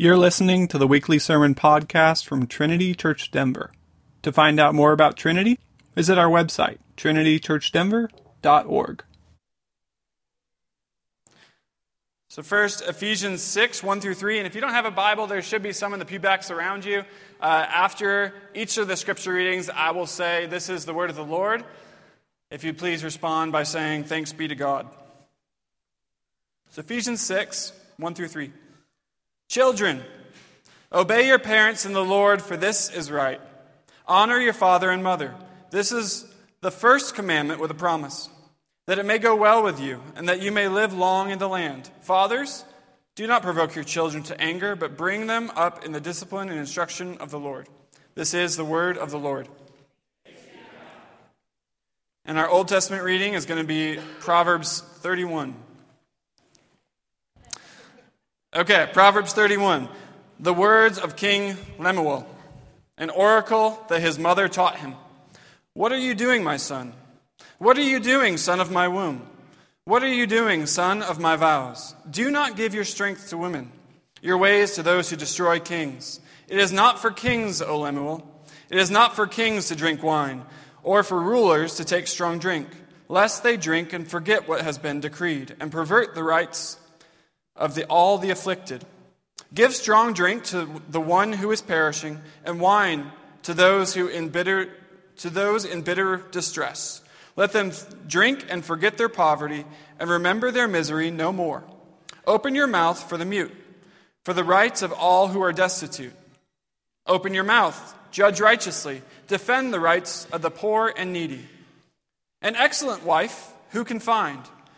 You're listening to the weekly sermon podcast from Trinity Church Denver. To find out more about Trinity, visit our website, trinitychurchdenver.org. So, first, Ephesians 6, 1 through 3. And if you don't have a Bible, there should be some in the pewbacks around you. Uh, after each of the scripture readings, I will say, This is the word of the Lord. If you'd please respond by saying, Thanks be to God. So, Ephesians 6, 1 through 3. Children, obey your parents in the Lord, for this is right. Honor your father and mother. This is the first commandment with a promise, that it may go well with you, and that you may live long in the land. Fathers, do not provoke your children to anger, but bring them up in the discipline and instruction of the Lord. This is the word of the Lord. And our Old Testament reading is going to be Proverbs 31. Okay, Proverbs 31. The words of King Lemuel, an oracle that his mother taught him. What are you doing, my son? What are you doing, son of my womb? What are you doing, son of my vows? Do not give your strength to women, your ways to those who destroy kings. It is not for kings, O Lemuel. It is not for kings to drink wine, or for rulers to take strong drink, lest they drink and forget what has been decreed, and pervert the rights of the, all the afflicted. Give strong drink to the one who is perishing, and wine to those who in bitter to those in bitter distress. Let them drink and forget their poverty, and remember their misery no more. Open your mouth for the mute, for the rights of all who are destitute. Open your mouth, judge righteously, defend the rights of the poor and needy. An excellent wife, who can find?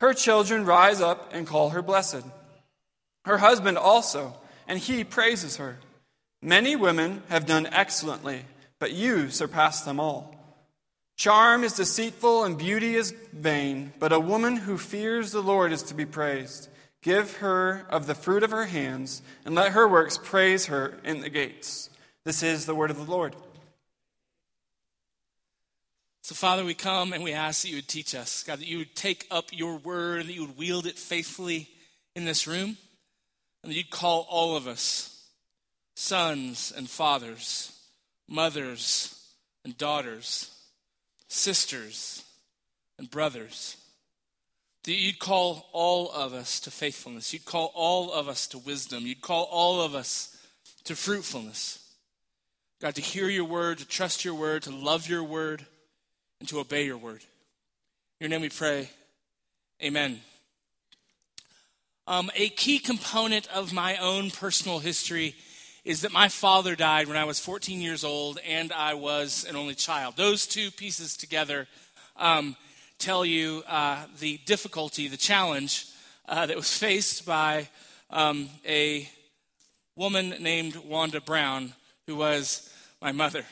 Her children rise up and call her blessed. Her husband also, and he praises her. Many women have done excellently, but you surpass them all. Charm is deceitful and beauty is vain, but a woman who fears the Lord is to be praised. Give her of the fruit of her hands, and let her works praise her in the gates. This is the word of the Lord. So, Father, we come and we ask that you would teach us, God, that you would take up your word, that you would wield it faithfully in this room, and that you'd call all of us sons and fathers, mothers and daughters, sisters and brothers. That you'd call all of us to faithfulness. You'd call all of us to wisdom. You'd call all of us to fruitfulness. God, to hear your word, to trust your word, to love your word and to obey your word. In your name we pray. Amen. Um, a key component of my own personal history is that my father died when I was 14 years old and I was an only child. Those two pieces together um, tell you uh, the difficulty, the challenge uh, that was faced by um, a woman named Wanda Brown, who was my mother.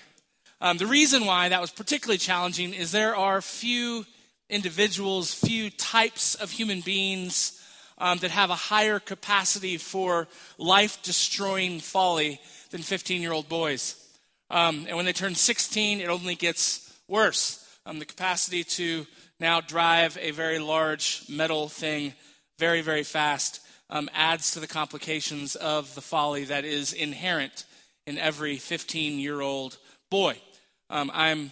Um, the reason why that was particularly challenging is there are few individuals, few types of human beings um, that have a higher capacity for life destroying folly than 15 year old boys. Um, and when they turn 16, it only gets worse. Um, the capacity to now drive a very large metal thing very, very fast um, adds to the complications of the folly that is inherent in every 15 year old boy. Um, I'm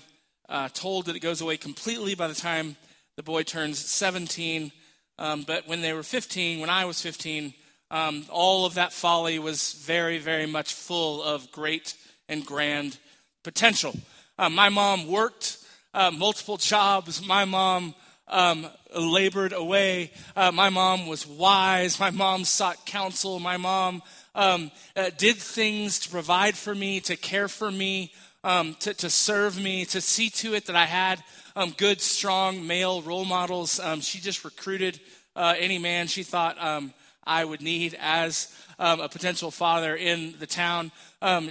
uh, told that it goes away completely by the time the boy turns 17. Um, but when they were 15, when I was 15, um, all of that folly was very, very much full of great and grand potential. Uh, my mom worked uh, multiple jobs. My mom um, labored away. Uh, my mom was wise. My mom sought counsel. My mom um, uh, did things to provide for me, to care for me, um, to, to, serve me, to see to it that I had um, good, strong male role models. Um, she just recruited uh, any man she thought um, I would need as a potential father in the town.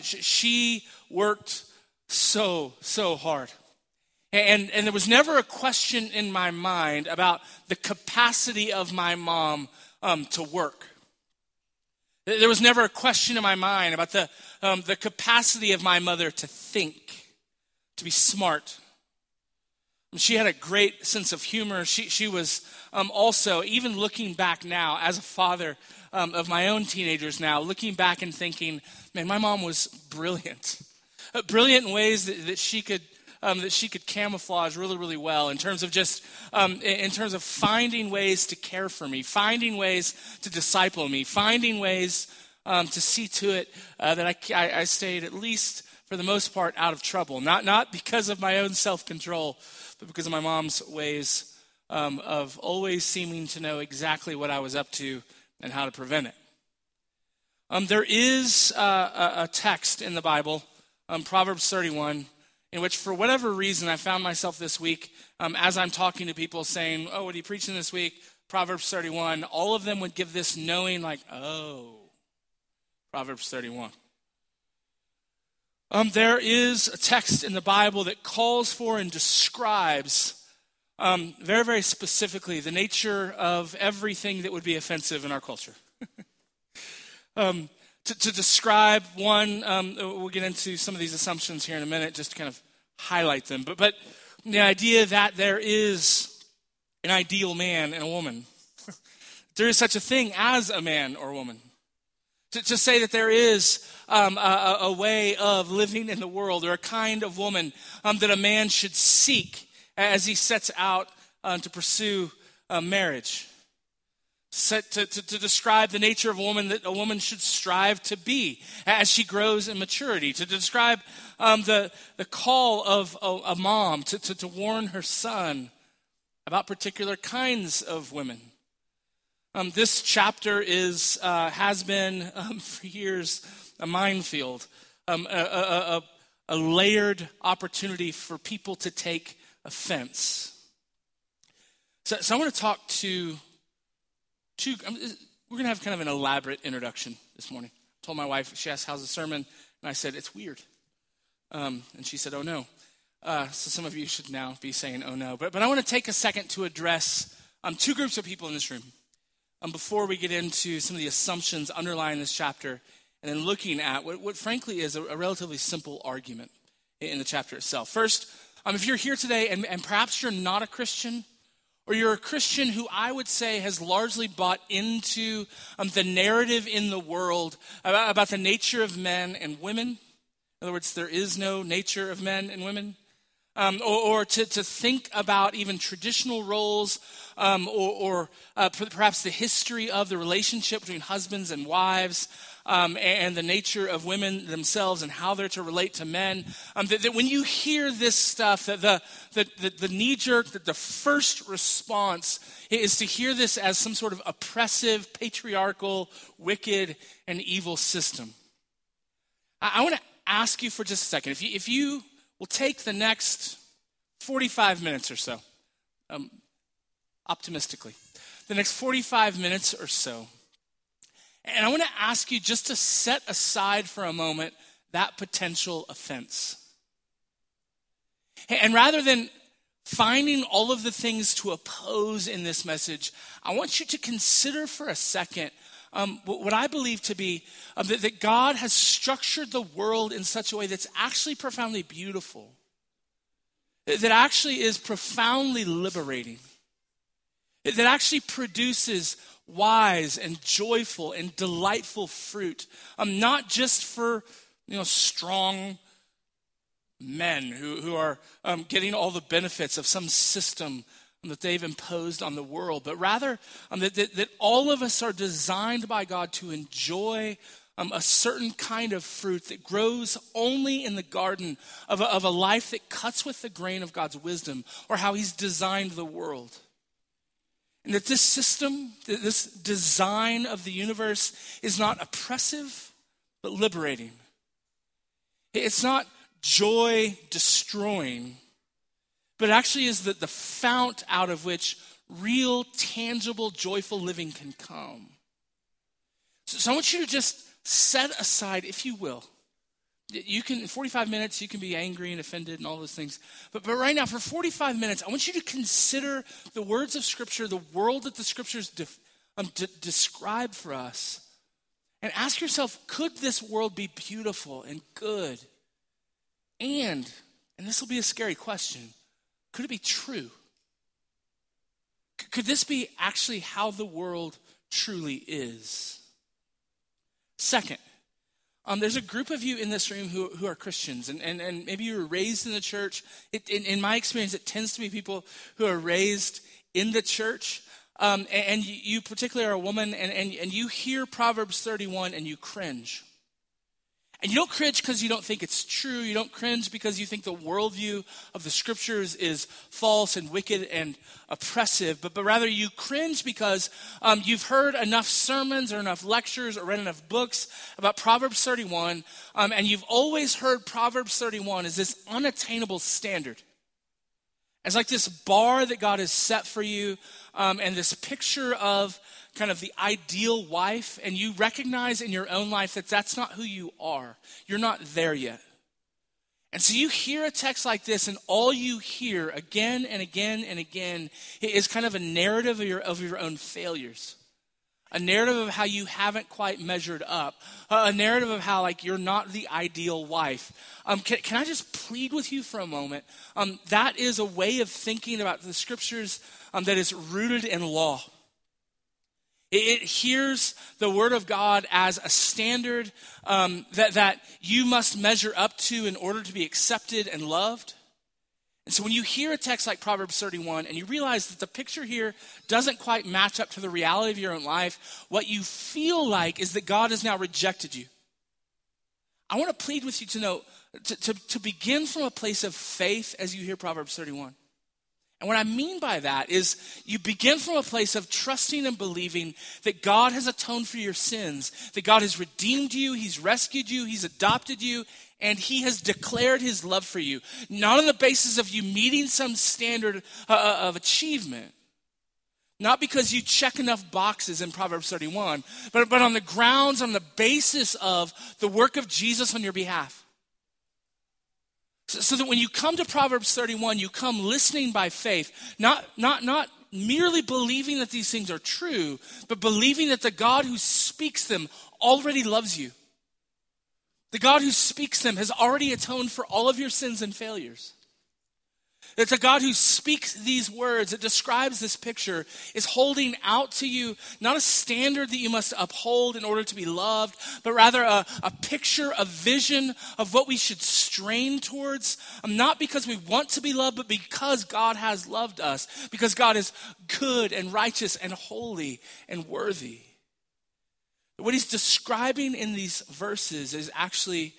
Sh- she worked so, so hard. And, and there was never a question in my mind about the capacity of my mom um, to work. There was never a question in my mind about the, um, the capacity of my mother to think, to be smart. She had a great sense of humor. She, she was um, also, even looking back now, as a father um, of my own teenagers now, looking back and thinking, man, my mom was brilliant. Brilliant in ways that, that she could um, that she could camouflage really, really well in terms of just, um, in terms of finding ways to care for me, finding ways to disciple me, finding ways um, to see to it uh, that I, I, I stayed at least for the most part out of trouble. Not, not because of my own self control, but because of my mom's ways um, of always seeming to know exactly what I was up to and how to prevent it. Um, there is uh, a, text in the Bible, um, Proverbs 31, in which, for whatever reason, I found myself this week um, as I'm talking to people saying, Oh, what are you preaching this week? Proverbs 31. All of them would give this knowing, like, Oh, Proverbs 31. Um, there is a text in the Bible that calls for and describes um, very, very specifically the nature of everything that would be offensive in our culture. um, to, to, describe one, um, we'll get into some of these assumptions here in a minute, just to kind of highlight them. But, but the idea that there is an ideal man and a woman, there is such a thing as a man or a woman. To, to say that there is um, a, a, way of living in the world or a kind of woman um, that a man should seek as he sets out um, to pursue marriage set to, to, to, describe the nature of a woman that a woman should strive to be as she grows in maturity, to describe um, the, the call of a, a mom to, to, to, warn her son about particular kinds of women. Um, this chapter is, uh, has been um, for years a minefield, um, a, a, a, a layered opportunity for people to take offense. So, so I want to talk to two, we're going to have kind of an elaborate introduction this morning. I told my wife, she asked, How's the sermon? And I said, It's weird. Um, and she said, Oh no. Uh, so some of you should now be saying, Oh no. But, but I want to take a second to address um, two groups of people in this room um, before we get into some of the assumptions underlying this chapter and then looking at what, what frankly is a, a, relatively simple argument in the chapter itself. First, um, if you're here today and, and perhaps you're not a Christian, or you're a Christian who I would say has largely bought into um, the narrative in the world about, about, the nature of men and women. In other words, there is no nature of men and women. Um, or, or to, to, think about even traditional roles um, or, or uh, perhaps the history of the relationship between husbands and wives um, and the nature of women themselves and how they're to relate to men. Um, that, that, when you hear this stuff, that the, the, the, the knee jerk, that the first response is to hear this as some sort of oppressive, patriarchal, wicked, and evil system. I, I want to ask you for just a second if you, if you will take the next 45 minutes or so, um, optimistically, the next 45 minutes or so, and I want to ask you just to set aside for a moment that potential offense. And rather than finding all of the things to oppose in this message, I want you to consider for a second um, what I believe to be um, that, that God has structured the world in such a way that's actually profoundly beautiful, that actually is profoundly liberating, that actually produces wise and joyful and delightful fruit, um, not just for you know strong men who, who are um, getting all the benefits of some system that they've imposed on the world, but rather um, that, that, that, all of us are designed by God to enjoy um, a certain kind of fruit that grows only in the garden of a, of a life that cuts with the grain of God's wisdom or how He's designed the world. And that this system, this design of the universe is not oppressive, but liberating. It's not joy destroying, but actually is the, the fount out of which real, tangible, joyful living can come. So, so I want you to just set aside, if you will, you can in 45 minutes you can be angry and offended and all those things but, but right now for 45 minutes i want you to consider the words of scripture the world that the scriptures um, de, describe for us and ask yourself could this world be beautiful and good and and this will be a scary question could it be true? Could this be actually how the world truly is? Second, um, there's a group of you in this room who, who are Christians, and, and, and maybe you were raised in the church. It, in, in, my experience, it tends to be people who are raised in the church. Um, and, and you, particularly, are a woman, and, and, and you hear Proverbs 31 and you cringe. And you don't cringe because you don't think it's true. You don't cringe because you think the worldview of the scriptures is false and wicked and oppressive, but, but rather you cringe because um, you've heard enough sermons or enough lectures or read enough books about Proverbs 31, um, and you've always heard Proverbs 31 as this unattainable standard. As like this bar that God has set for you, um, and this picture of kind of the ideal wife, and you recognize in your own life that that's not who you are. You're not there yet. And so you hear a text like this, and all you hear again and again and again is kind of a narrative of your, of your own failures. A narrative of how you haven't quite measured up. A narrative of how, like, you're not the ideal wife. Um, can, can I just plead with you for a moment? Um, that is a way of thinking about the scriptures um, that is rooted in law. It hears the Word of God as a standard um, that, that you must measure up to in order to be accepted and loved. And so when you hear a text like Proverbs 31 and you realize that the picture here doesn't quite match up to the reality of your own life, what you feel like is that God has now rejected you. I want to plead with you to know, to, to, to begin from a place of faith as you hear Proverbs 31. And what I mean by that is you begin from a place of trusting and believing that God has atoned for your sins, that God has redeemed you, He's rescued you, He's adopted you, and He has declared His love for you. Not on the basis of you meeting some standard uh, uh of achievement, not because you check enough boxes in Proverbs 31, but, but on the grounds, on the basis of the work of Jesus on your behalf. So, so, that when you come to Proverbs 31, you come listening by faith, not, not, not merely believing that these things are true, but believing that the God who speaks them already loves you. The God who speaks them has already atoned for all of your sins and failures. It's a God who speaks these words, that describes this picture, is holding out to you not a standard that you must uphold in order to be loved, but rather a, a picture, a vision of what we should strain towards. Um, not because we want to be loved, but because God has loved us, because God is good and righteous and holy and worthy. What he's describing in these verses is actually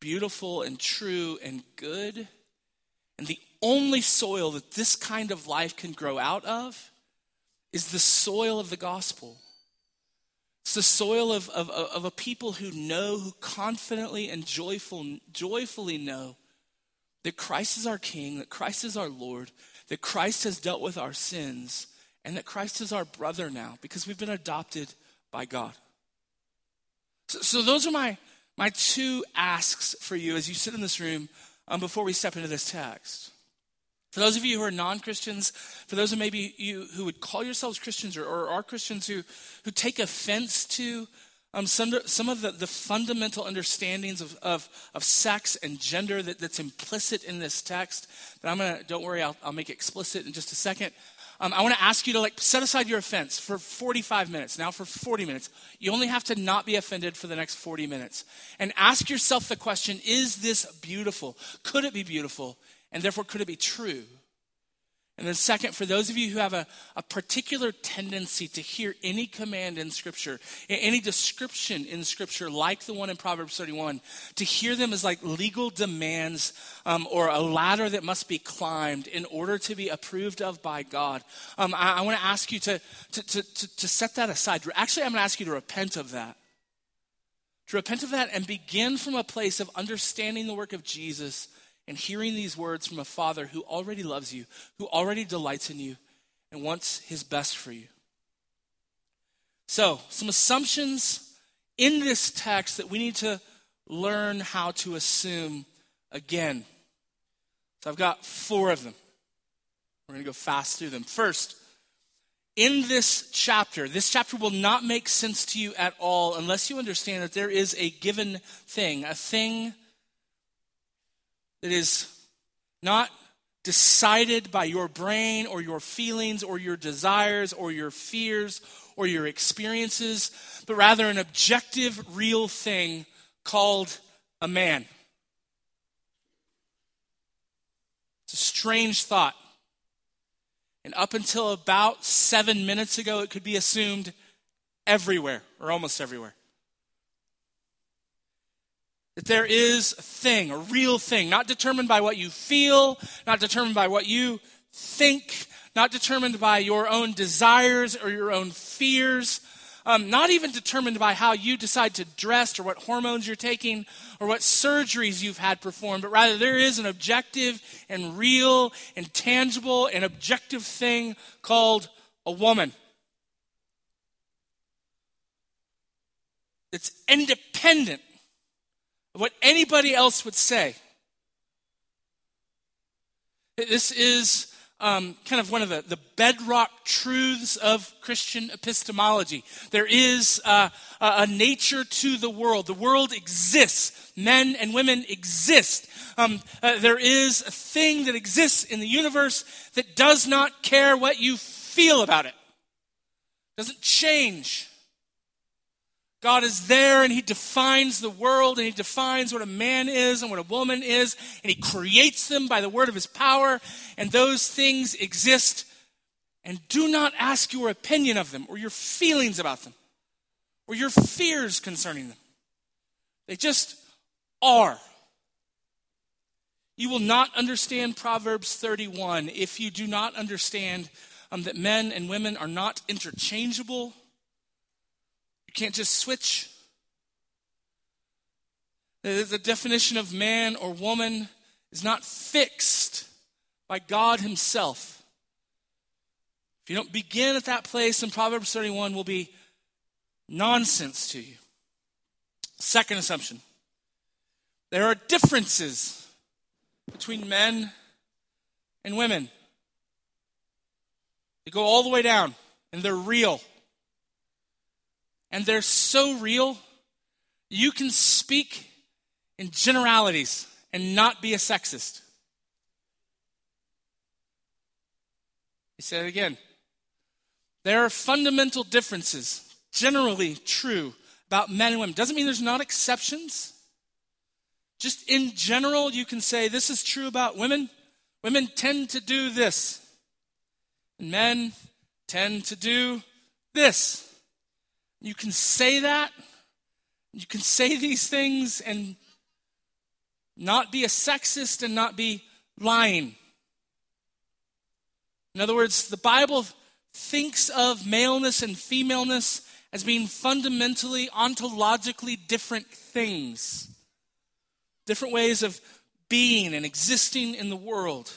beautiful and true and good. And the only soil that this kind of life can grow out of is the soil of the gospel. It's the soil of, of, of a people who know, who confidently and joyful, joyfully know that Christ is our King, that Christ is our Lord, that Christ has dealt with our sins, and that Christ is our brother now because we've been adopted by God. So, so those are my, my two asks for you as you sit in this room um, before we step into this text. For those of you who are non Christians, for those of maybe you who would call yourselves Christians or, or are Christians who, who take offense to um, some, some of the, the fundamental understandings of, of, of sex and gender that, that's implicit in this text, that I'm going to, don't worry, I'll, I'll make it explicit in just a second. Um, I want to ask you to like set aside your offense for 45 minutes. Now for 40 minutes. You only have to not be offended for the next 40 minutes. And ask yourself the question, is this beautiful? Could it be beautiful? And therefore, could it be true? And then, second, for those of you who have a, a particular tendency to hear any command in Scripture, any description in Scripture, like the one in Proverbs 31, to hear them as like legal demands um, or a ladder that must be climbed in order to be approved of by God, um, I, I want to ask you to, to, to, to set that aside. Actually, I'm going to ask you to repent of that. To repent of that and begin from a place of understanding the work of Jesus and hearing these words from a father who already loves you, who already delights in you, and wants his best for you. So, some assumptions in this text that we need to learn how to assume again. So, I've got four of them. We're going to go fast through them. First, in this chapter, this chapter will not make sense to you at all unless you understand that there is a given thing, a thing that is not decided by your brain or your feelings or your desires or your fears or your experiences, but rather an objective, real thing called a man. It's a strange thought. And up until about seven minutes ago, it could be assumed everywhere or almost everywhere. That there is a thing, a real thing, not determined by what you feel, not determined by what you think, not determined by your own desires or your own fears, um, not even determined by how you decide to dress or what hormones you're taking or what surgeries you've had performed, but rather there is an objective and real and tangible and objective thing called a woman. It's independent what anybody else would say. This is um, kind of one of the, the bedrock truths of Christian epistemology. There is uh, a nature to the world. The world exists. Men and women exist. Um, uh, there is a thing that exists in the universe that does not care what you feel about it. Doesn't change. God is there and He defines the world and He defines what a man is and what a woman is and He creates them by the word of His power and those things exist. And do not ask your opinion of them or your feelings about them or your fears concerning them. They just are. You will not understand Proverbs 31 if you do not understand um, that men and women are not interchangeable you can't just switch. The definition of man or woman is not fixed by God Himself. If you don't begin at that place, then Proverbs 31 will be nonsense to you. Second assumption there are differences between men and women. They go all the way down, and they're real and they're so real, you can speak in generalities and not be a sexist. He said it again. There are fundamental differences, generally true, about men and women. Doesn't mean there's not exceptions. Just in general, you can say this is true about women. Women tend to do this, and men tend to do this. You can say that. You can say these things and not be a sexist and not be lying. In other words, the Bible thinks of maleness and femaleness as being fundamentally, ontologically different things, different ways of being and existing in the world.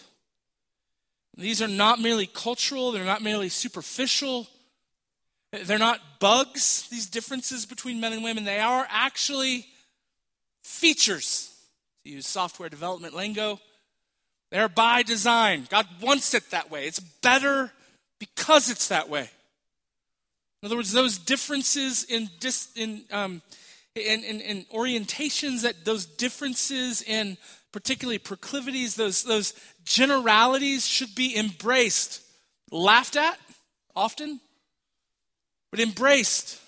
These are not merely cultural, they're not merely superficial, they're not bugs, these differences between men and women. They are actually features, to use software development lingo. They're by design. God wants it that way. It's better because it's that way. In other words, those differences in, dis, in, um, in, in, in orientations, that those differences in particularly proclivities, those, those generalities should be embraced, laughed at often, but embraced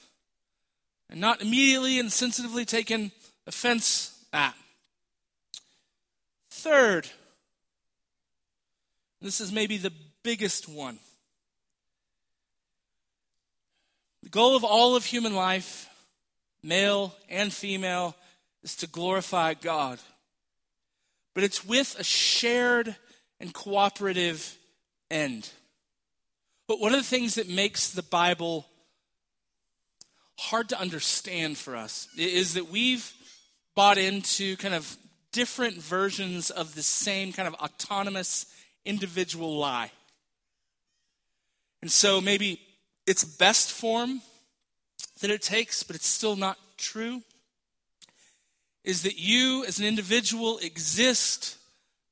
and not immediately and sensitively taken offense at. Third, this is maybe the biggest one. The goal of all of human life, male and female, is to glorify God. But it's with a shared and cooperative end. But one of the things that makes the Bible hard to understand for us is that we've bought into kind of different versions of the same kind of autonomous individual lie. And so maybe its best form that it takes, but it's still not true, is that you as an individual exist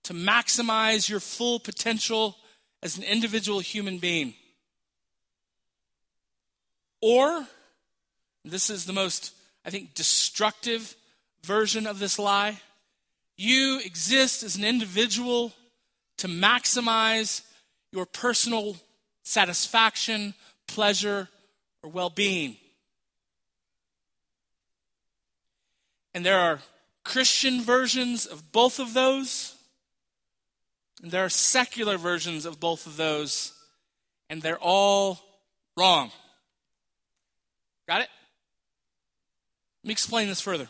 to maximize your full potential as an individual human being. Or, this is the most, I think, destructive version of this lie, you exist as an individual to maximize your personal satisfaction, pleasure, or well being. And there are Christian versions of both of those, and there are secular versions of both of those, and they're all wrong. Got it? Let me explain this further.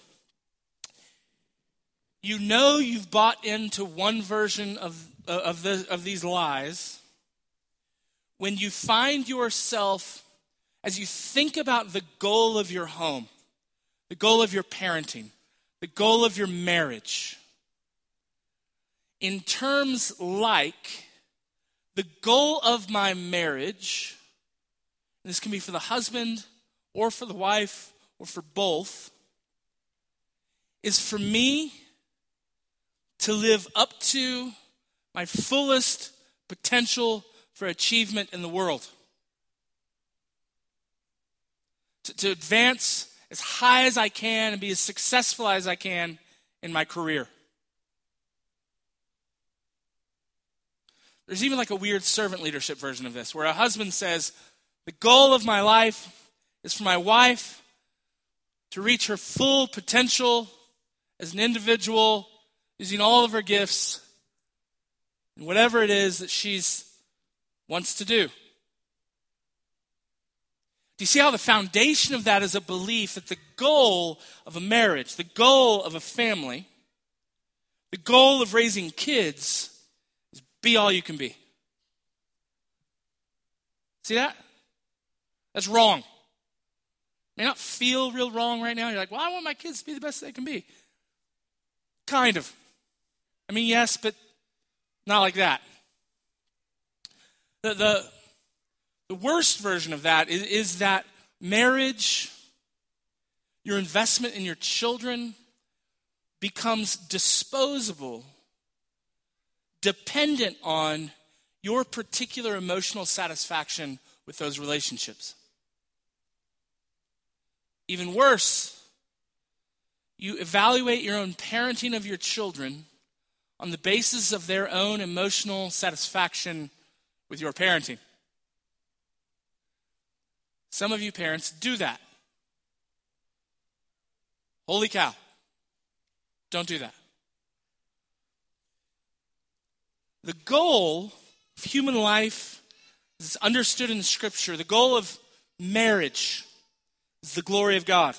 You know you've bought into one version of, of, the, of these lies when you find yourself, as you think about the goal of your home, the goal of your parenting, the goal of your marriage, in terms like the goal of my marriage, this can be for the husband or for the wife or for both, is for me to live up to my fullest potential for achievement in the world. To, to, advance as high as I can and be as successful as I can in my career. There's even like a weird servant leadership version of this where a husband says, The goal of my life is for my wife to reach her full potential as an individual, using all of her gifts and whatever it is that she's wants to do. Do you see how the foundation of that is a belief that the goal of a marriage, the goal of a family, the goal of raising kids is be all you can be? See that? That's wrong may not feel real wrong right now. You're like, well, I want my kids to be the best they can be. Kind of. I mean, yes, but not like that. The, the, the worst version of that is, is that marriage, your investment in your children, becomes disposable, dependent on your particular emotional satisfaction with those relationships. Even worse, you evaluate your own parenting of your children on the basis of their own emotional satisfaction with your parenting. Some of you parents do that. Holy cow. Don't do that. The goal of human life is understood in Scripture. The goal of marriage is the glory of God.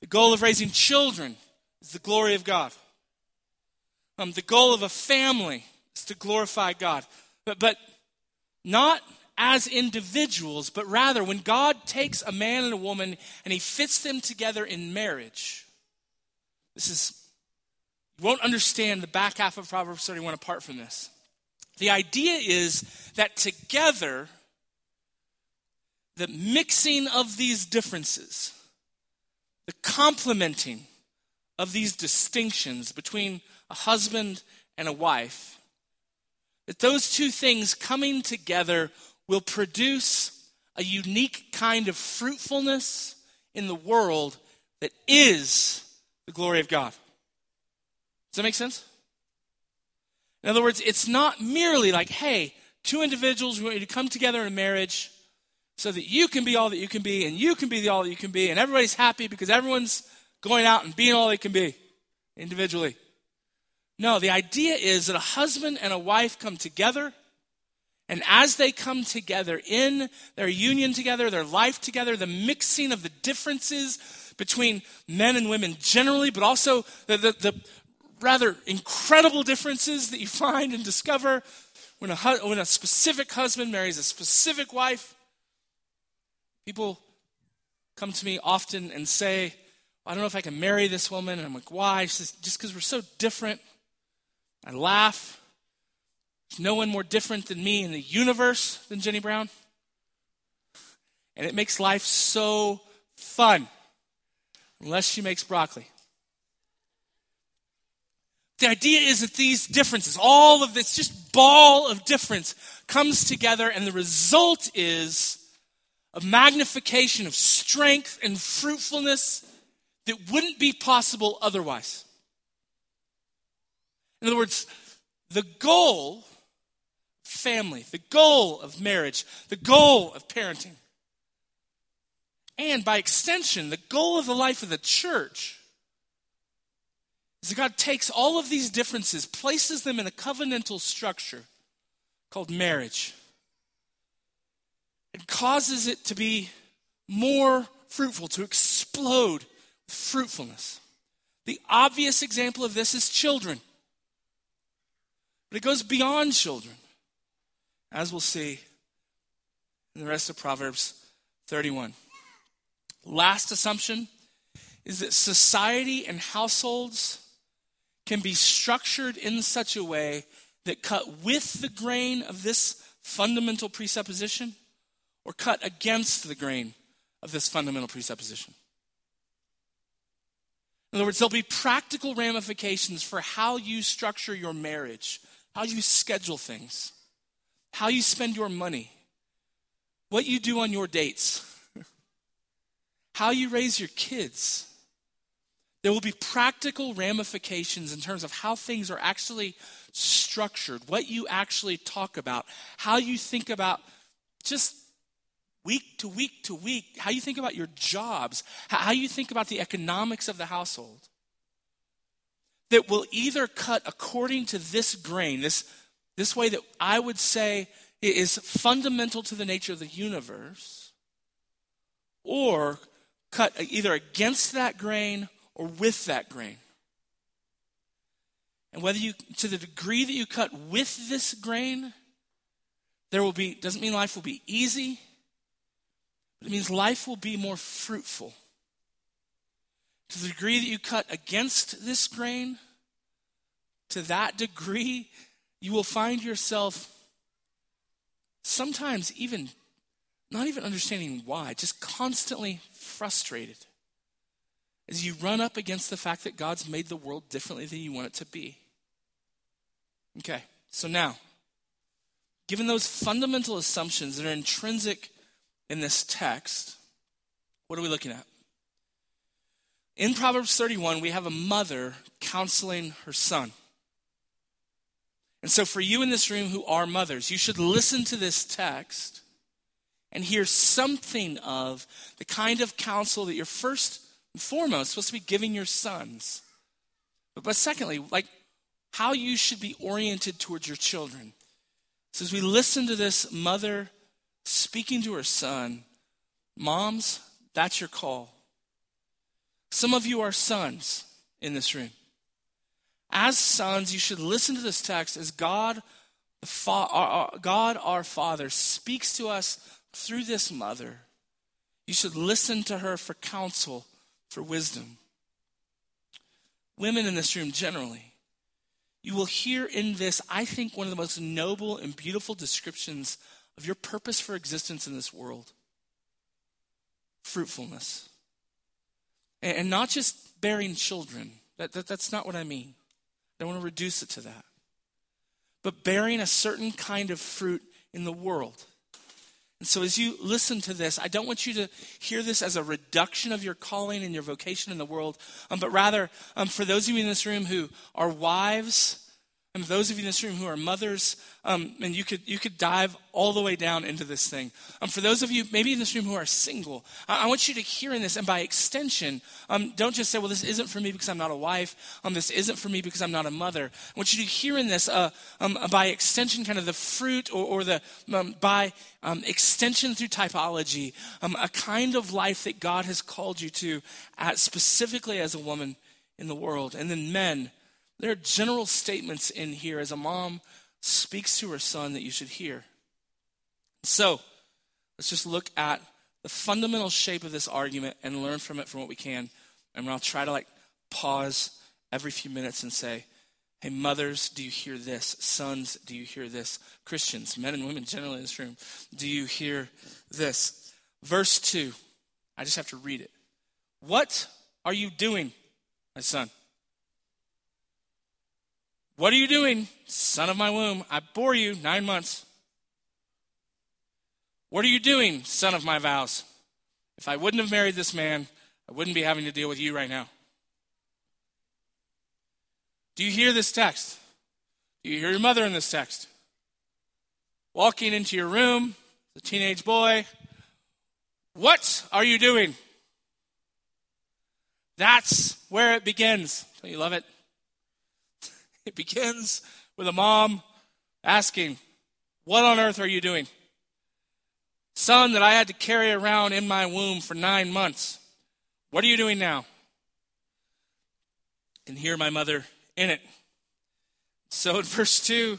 The goal of raising children is the glory of God. Um, the goal of a family is to glorify God. But, but not as individuals, but rather when God takes a man and a woman and he fits them together in marriage. This is, you won't understand the back half of Proverbs 31 apart from this. The idea is that together the mixing of these differences, the complementing of these distinctions between a husband and a wife that those two things coming together will produce a unique kind of fruitfulness in the world that is the glory of God. Does that make sense? In other words, it's not merely like, hey, two individuals we want you to come together in a marriage so that you can be all that you can be and you can be the all that you can be and everybody's happy because everyone's going out and being all they can be individually. No, the idea is that a husband and a wife come together, and as they come together in their union together, their life together, the mixing of the differences between men and women generally, but also the, the, the rather incredible differences that you find and discover when a, when a specific husband marries a specific wife. People come to me often and say, I don't know if I can marry this woman. And I'm like, why? She says, just because we're so different. I laugh. There's no one more different than me in the universe than Jenny Brown. And it makes life so fun, unless she makes broccoli. The idea is that these differences, all of this just ball of difference, comes together, and the result is a magnification of strength and fruitfulness that wouldn't be possible otherwise. In other words, the goal family, the goal of marriage, the goal of parenting, and by extension, the goal of the life of the church is that God takes all of these differences, places them in a covenantal structure called marriage, and causes it to be more fruitful, to explode with fruitfulness. The obvious example of this is children. But it goes beyond children, as we'll see in the rest of Proverbs 31. Last assumption is that society and households can be structured in such a way that cut with the grain of this fundamental presupposition or cut against the grain of this fundamental presupposition. In other words, there'll be practical ramifications for how you structure your marriage, how you schedule things, how you spend your money, what you do on your dates, how you raise your kids. There will be practical ramifications in terms of how things are actually structured, what you actually talk about, how you think about just week to week to week, how you think about your jobs, how you think about the economics of the household that will either cut according to this grain, this, this way that I would say is fundamental to the nature of the universe, or cut either against that grain or with that grain. And whether you, to the degree that you cut with this grain, there will be, doesn't mean life will be easy, but it means life will be more fruitful. To the degree that you cut against this grain, to that degree, you will find yourself sometimes even not even understanding why, just constantly frustrated as you run up against the fact that God's made the world differently than you want it to be. Okay, so now, given those fundamental assumptions that are intrinsic in this text, what are we looking at? In Proverbs 31, we have a mother counseling her son. And so, for you in this room who are mothers, you should listen to this text and hear something of the kind of counsel that you're first and foremost supposed to be giving your sons. But, but secondly, like how you should be oriented towards your children. So, as we listen to this mother speaking to her son, moms, that's your call. Some of you are sons in this room. As sons, you should listen to this text as God, God our Father, speaks to us through this mother. You should listen to her for counsel, for wisdom. Women in this room generally, you will hear in this, I think, one of the most noble and beautiful descriptions of your purpose for existence in this world fruitfulness. And not just bearing children, that, that, that's not what I mean. I don't want to reduce it to that. but bearing a certain kind of fruit in the world. And so, as you listen to this, I don't want you to hear this as a reduction of your calling and your vocation in the world, um, but rather, um, for those of you in this room who are wives, and those of you in this room who are mothers, um, and you could, you could dive all the way down into this thing. Um, for those of you maybe in this room who are single, I, I want you to hear in this, and by extension, um, don't just say, well, this isn't for me because I'm not a wife. Um, this isn't for me because I'm not a mother. I want you to hear in this, uh, um, by extension, kind of the fruit or, or the, um, by extension through typology, a kind of life that God has called you to, at, specifically as a woman in the world. And then men, there are general statements in here as a mom speaks to her son that you should hear. So, let's just look at the fundamental shape of this argument and learn from it from what we can. And I'll try to like pause every few minutes and say, Hey, mothers, do you hear this? Sons, do you hear this? Christians, men and women generally in this room, do you hear this? Verse 2, I just have to read it. What are you doing, my son? What are you doing, son of my womb? I bore you nine months. What are you doing, son of my vows? If I wouldn't have married this man, I wouldn't be having to deal with you right now. Do you hear this text? Do you hear your mother in this text? Walking into your room, the teenage boy, what are you doing? That's where it begins. Don't you love it? It begins with a mom asking, What on earth are you doing? Son that I had to carry around in my womb for nine months, what are you doing now? And hear my mother in it. So verse 2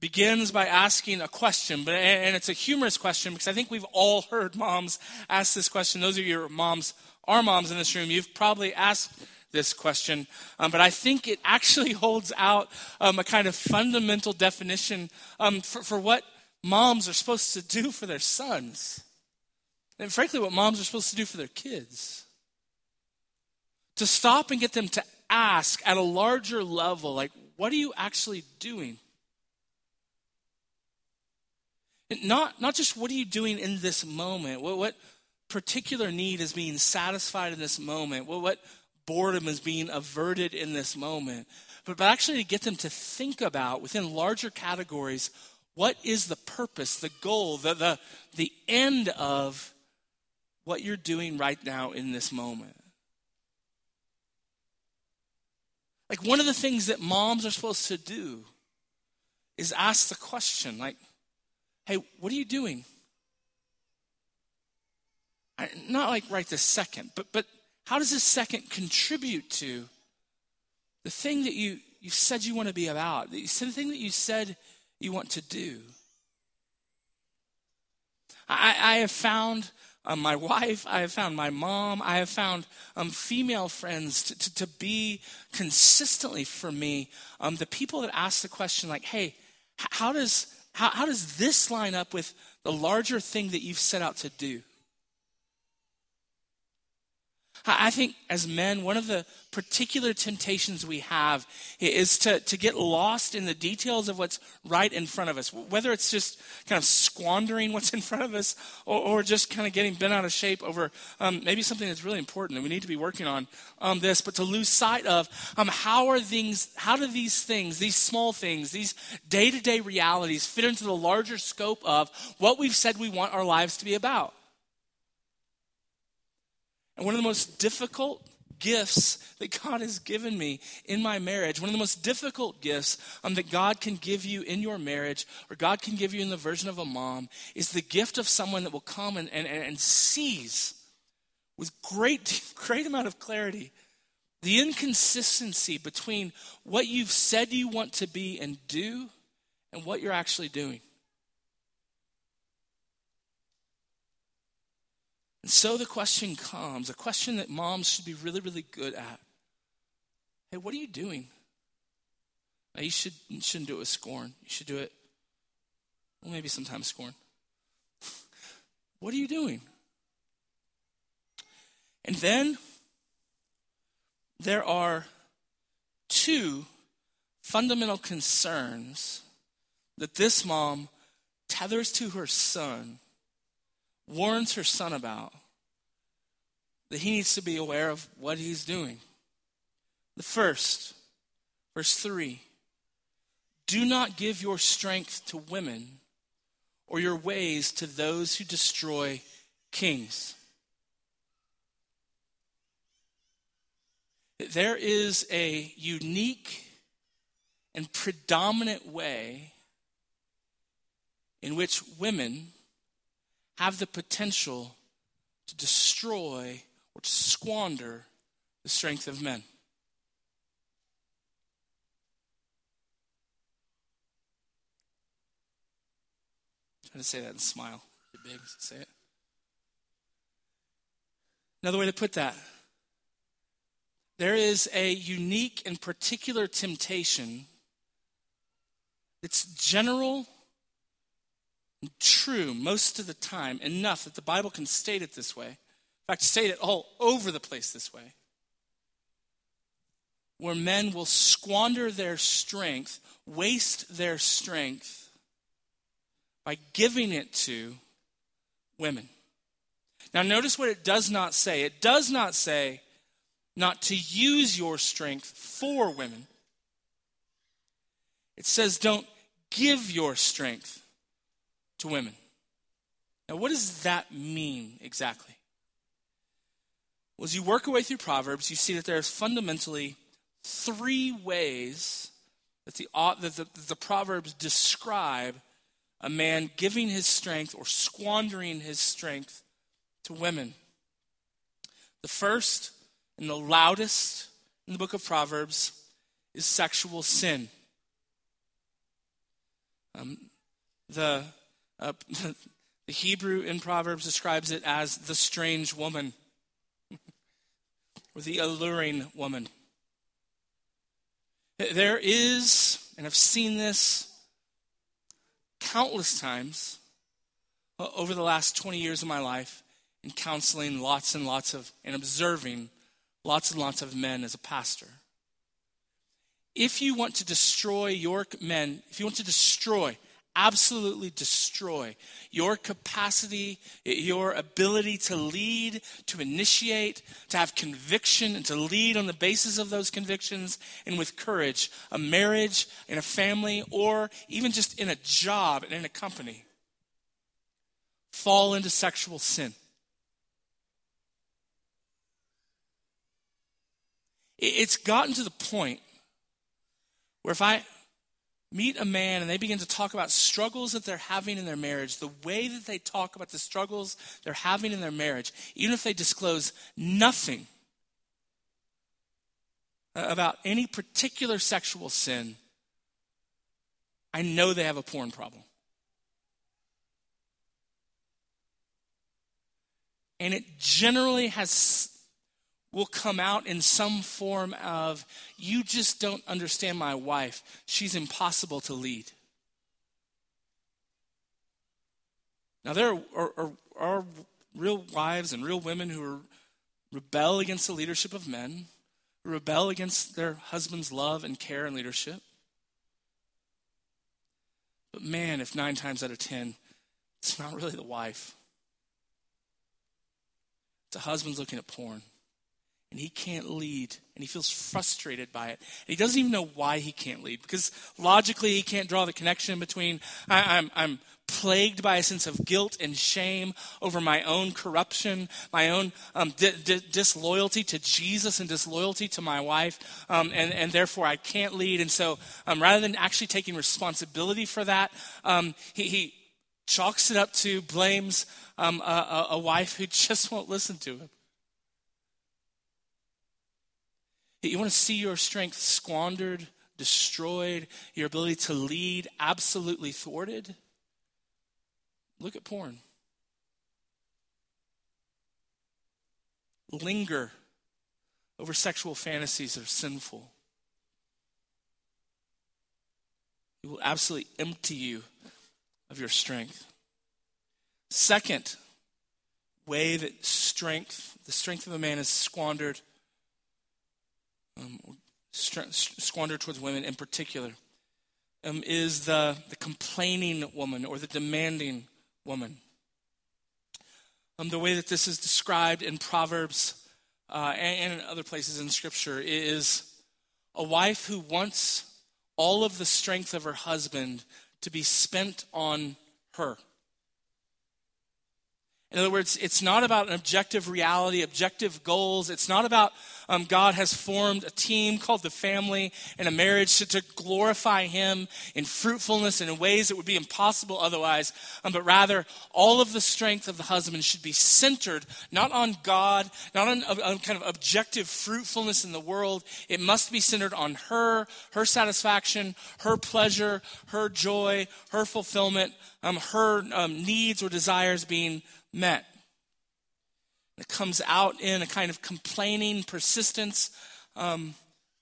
begins by asking a question, but and it's a humorous question because I think we've all heard moms ask this question. Those of you who are moms, are moms in this room, you've probably asked this question, um, but I think it actually holds out um, a kind of fundamental definition um, for, for what moms are supposed to do for their sons. And frankly, what moms are supposed to do for their kids. To stop and get them to ask at a larger level, like, what are you actually doing? Not, not just what are you doing in this moment? What, what particular need is being satisfied in this moment? What, what, boredom is being averted in this moment, but, but actually to get them to think about within larger categories what is the purpose, the goal, the, the, the end of what you're doing right now in this moment. Like one of the things that moms are supposed to do is ask the question, like, hey, what are you doing? I, not like right this second, but but how does this second contribute to the thing that you, you said you want to be about, the thing that you said you want to do? I, I have found um, my wife, I have found my mom, I have found um, female friends to, to, to, be consistently for me um, the people that ask the question, like, hey, how does, how, how does this line up with the larger thing that you've set out to do? I think as men, one of the particular temptations we have is to, to get lost in the details of what's right in front of us, whether it's just kind of squandering what's in front of us or, or just kind of getting bent out of shape over um, maybe something that's really important and we need to be working on um, this, but to lose sight of um, how are things, how do these things, these small things, these day to day realities fit into the larger scope of what we've said we want our lives to be about? And one of the most difficult gifts that God has given me in my marriage, one of the most difficult gifts um, that God can give you in your marriage, or God can give you in the version of a mom, is the gift of someone that will come and, and, and sees with great, great amount of clarity the inconsistency between what you've said you want to be and do and what you're actually doing. And so the question comes a question that moms should be really, really good at. Hey, what are you doing? Now, you, should, you shouldn't do it with scorn. You should do it, well, maybe sometimes scorn. what are you doing? And then there are two fundamental concerns that this mom tethers to her son, warns her son about, that he needs to be aware of what he's doing. The first, verse 3 Do not give your strength to women or your ways to those who destroy kings. There is a unique and predominant way in which women have the potential to destroy or to squander the strength of men. Try to say that and smile. big, say it. Another way to put that there is a unique and particular temptation that's general true most of the time, enough that the Bible can state it this way. In fact, state it all over the place this way. Where men will squander their strength, waste their strength by giving it to women. Now, notice what it does not say. It does not say, not to use your strength for women. It says, don't give your strength to women. Now, what does that mean exactly? Well, as you work your way through Proverbs, you see that there's fundamentally three ways that the, that the, that the Proverbs describe a man giving his strength or squandering his strength to women. The first and the loudest in the book of Proverbs is sexual sin. Um, the, uh, the Hebrew in Proverbs describes it as the strange woman or the alluring woman. There is, and I've seen this countless times uh, over the last 20 years of my life in counseling lots and lots of, and observing lots and lots of men as a pastor. If you want to destroy your men, if you want to destroy, absolutely destroy your capacity, your ability to lead, to initiate, to have conviction, and to lead on the basis of those convictions and with courage, a marriage, in a family, or even just in a job and in a company, fall into sexual sin. It's gotten to the point where if I meet a man and they begin to talk about struggles that they're having in their marriage, the way that they talk about the struggles they're having in their marriage, even if they disclose nothing about any particular sexual sin, I know they have a porn problem. And it generally has will come out in some form of, you just don't understand my wife. She's impossible to lead. Now, there are, are, are real wives and real women who are, rebel against the leadership of men, who rebel against their husband's love and care and leadership. But man, if nine times out of ten, it's not really the wife. It's the husband's looking at porn and he can't lead and he feels frustrated by it. And he doesn't even know why he can't lead because logically he can't draw the connection between I, am I'm, I'm plagued by a sense of guilt and shame over my own corruption, my own um, di- di- disloyalty to Jesus and disloyalty to my wife, um, and, and therefore I can't lead. And so um, rather than actually taking responsibility for that, um, he, he chalks it up to blames um, a, a, a wife who just won't listen to him. You want to see your strength squandered, destroyed, your ability to lead absolutely thwarted? Look at porn. Linger over sexual fantasies that are sinful. It will absolutely empty you of your strength. Second way that strength, the strength of a man is squandered um, squandered towards women in particular. um, is the, the complaining woman or the demanding woman. Um, the way that this is described in Proverbs uh, and, and in other places in Scripture is a wife who wants all of the strength of her husband to be spent on her. In other words, it's not about an objective reality, objective goals. It's not about um, God has formed a team called the family and a marriage to, to glorify Him in fruitfulness and in ways that would be impossible otherwise. Um, but rather, all of the strength of the husband should be centered not on God, not on, on kind of objective fruitfulness in the world. It must be centered on her, her satisfaction, her pleasure, her joy, her fulfillment, um, her um, needs or desires being met. It comes out in a kind of complaining persistence um,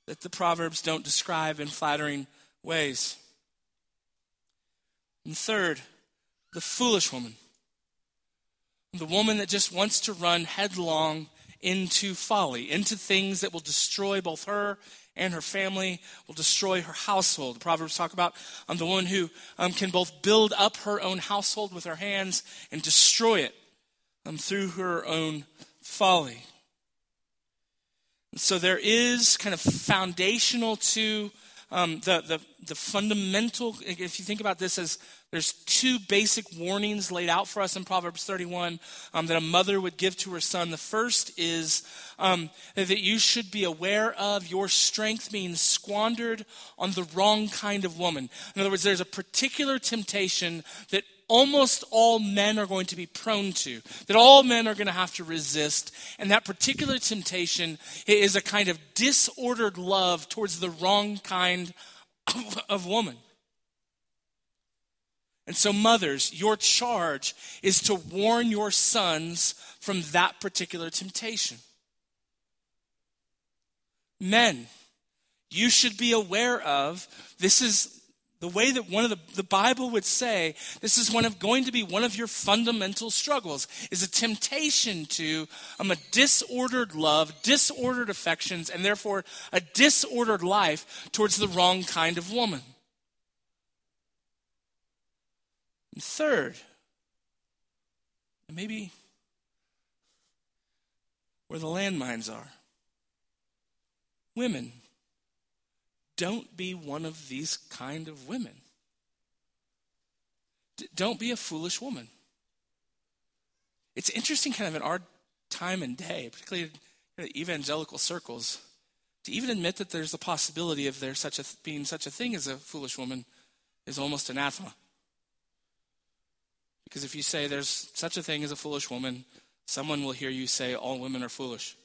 that the Proverbs don't describe in flattering ways. And third, the foolish woman. The woman that just wants to run headlong into folly, into things that will destroy both her and her family, will destroy her household. The Proverbs talk about um, the one who um, can both build up her own household with her hands and destroy it um, through her own folly. And so there is kind of foundational to um, the, the, the fundamental, if you think about this as there's two basic warnings laid out for us in Proverbs 31 um, that a mother would give to her son. The first is um, that you should be aware of your strength being squandered on the wrong kind of woman. In other words, there's a particular temptation that almost all men are going to be prone to, that all men are going to have to resist. And that particular temptation is a kind of disordered love towards the wrong kind of, of woman. And so, mothers, your charge is to warn your sons from that particular temptation. Men, you should be aware of this is the way that one of the, the Bible would say this is one of going to be one of your fundamental struggles is a temptation to um, a disordered love, disordered affections, and therefore a disordered life towards the wrong kind of woman. And third, maybe where the landmines are, women don't be one of these kind of women. D- don't be a foolish woman. It's interesting, kind of in our time and day, particularly in evangelical circles, to even admit that there's a possibility of there such a being such a thing as a foolish woman is almost anathema. Because if you say there's such a thing as a foolish woman, someone will hear you say all women are foolish,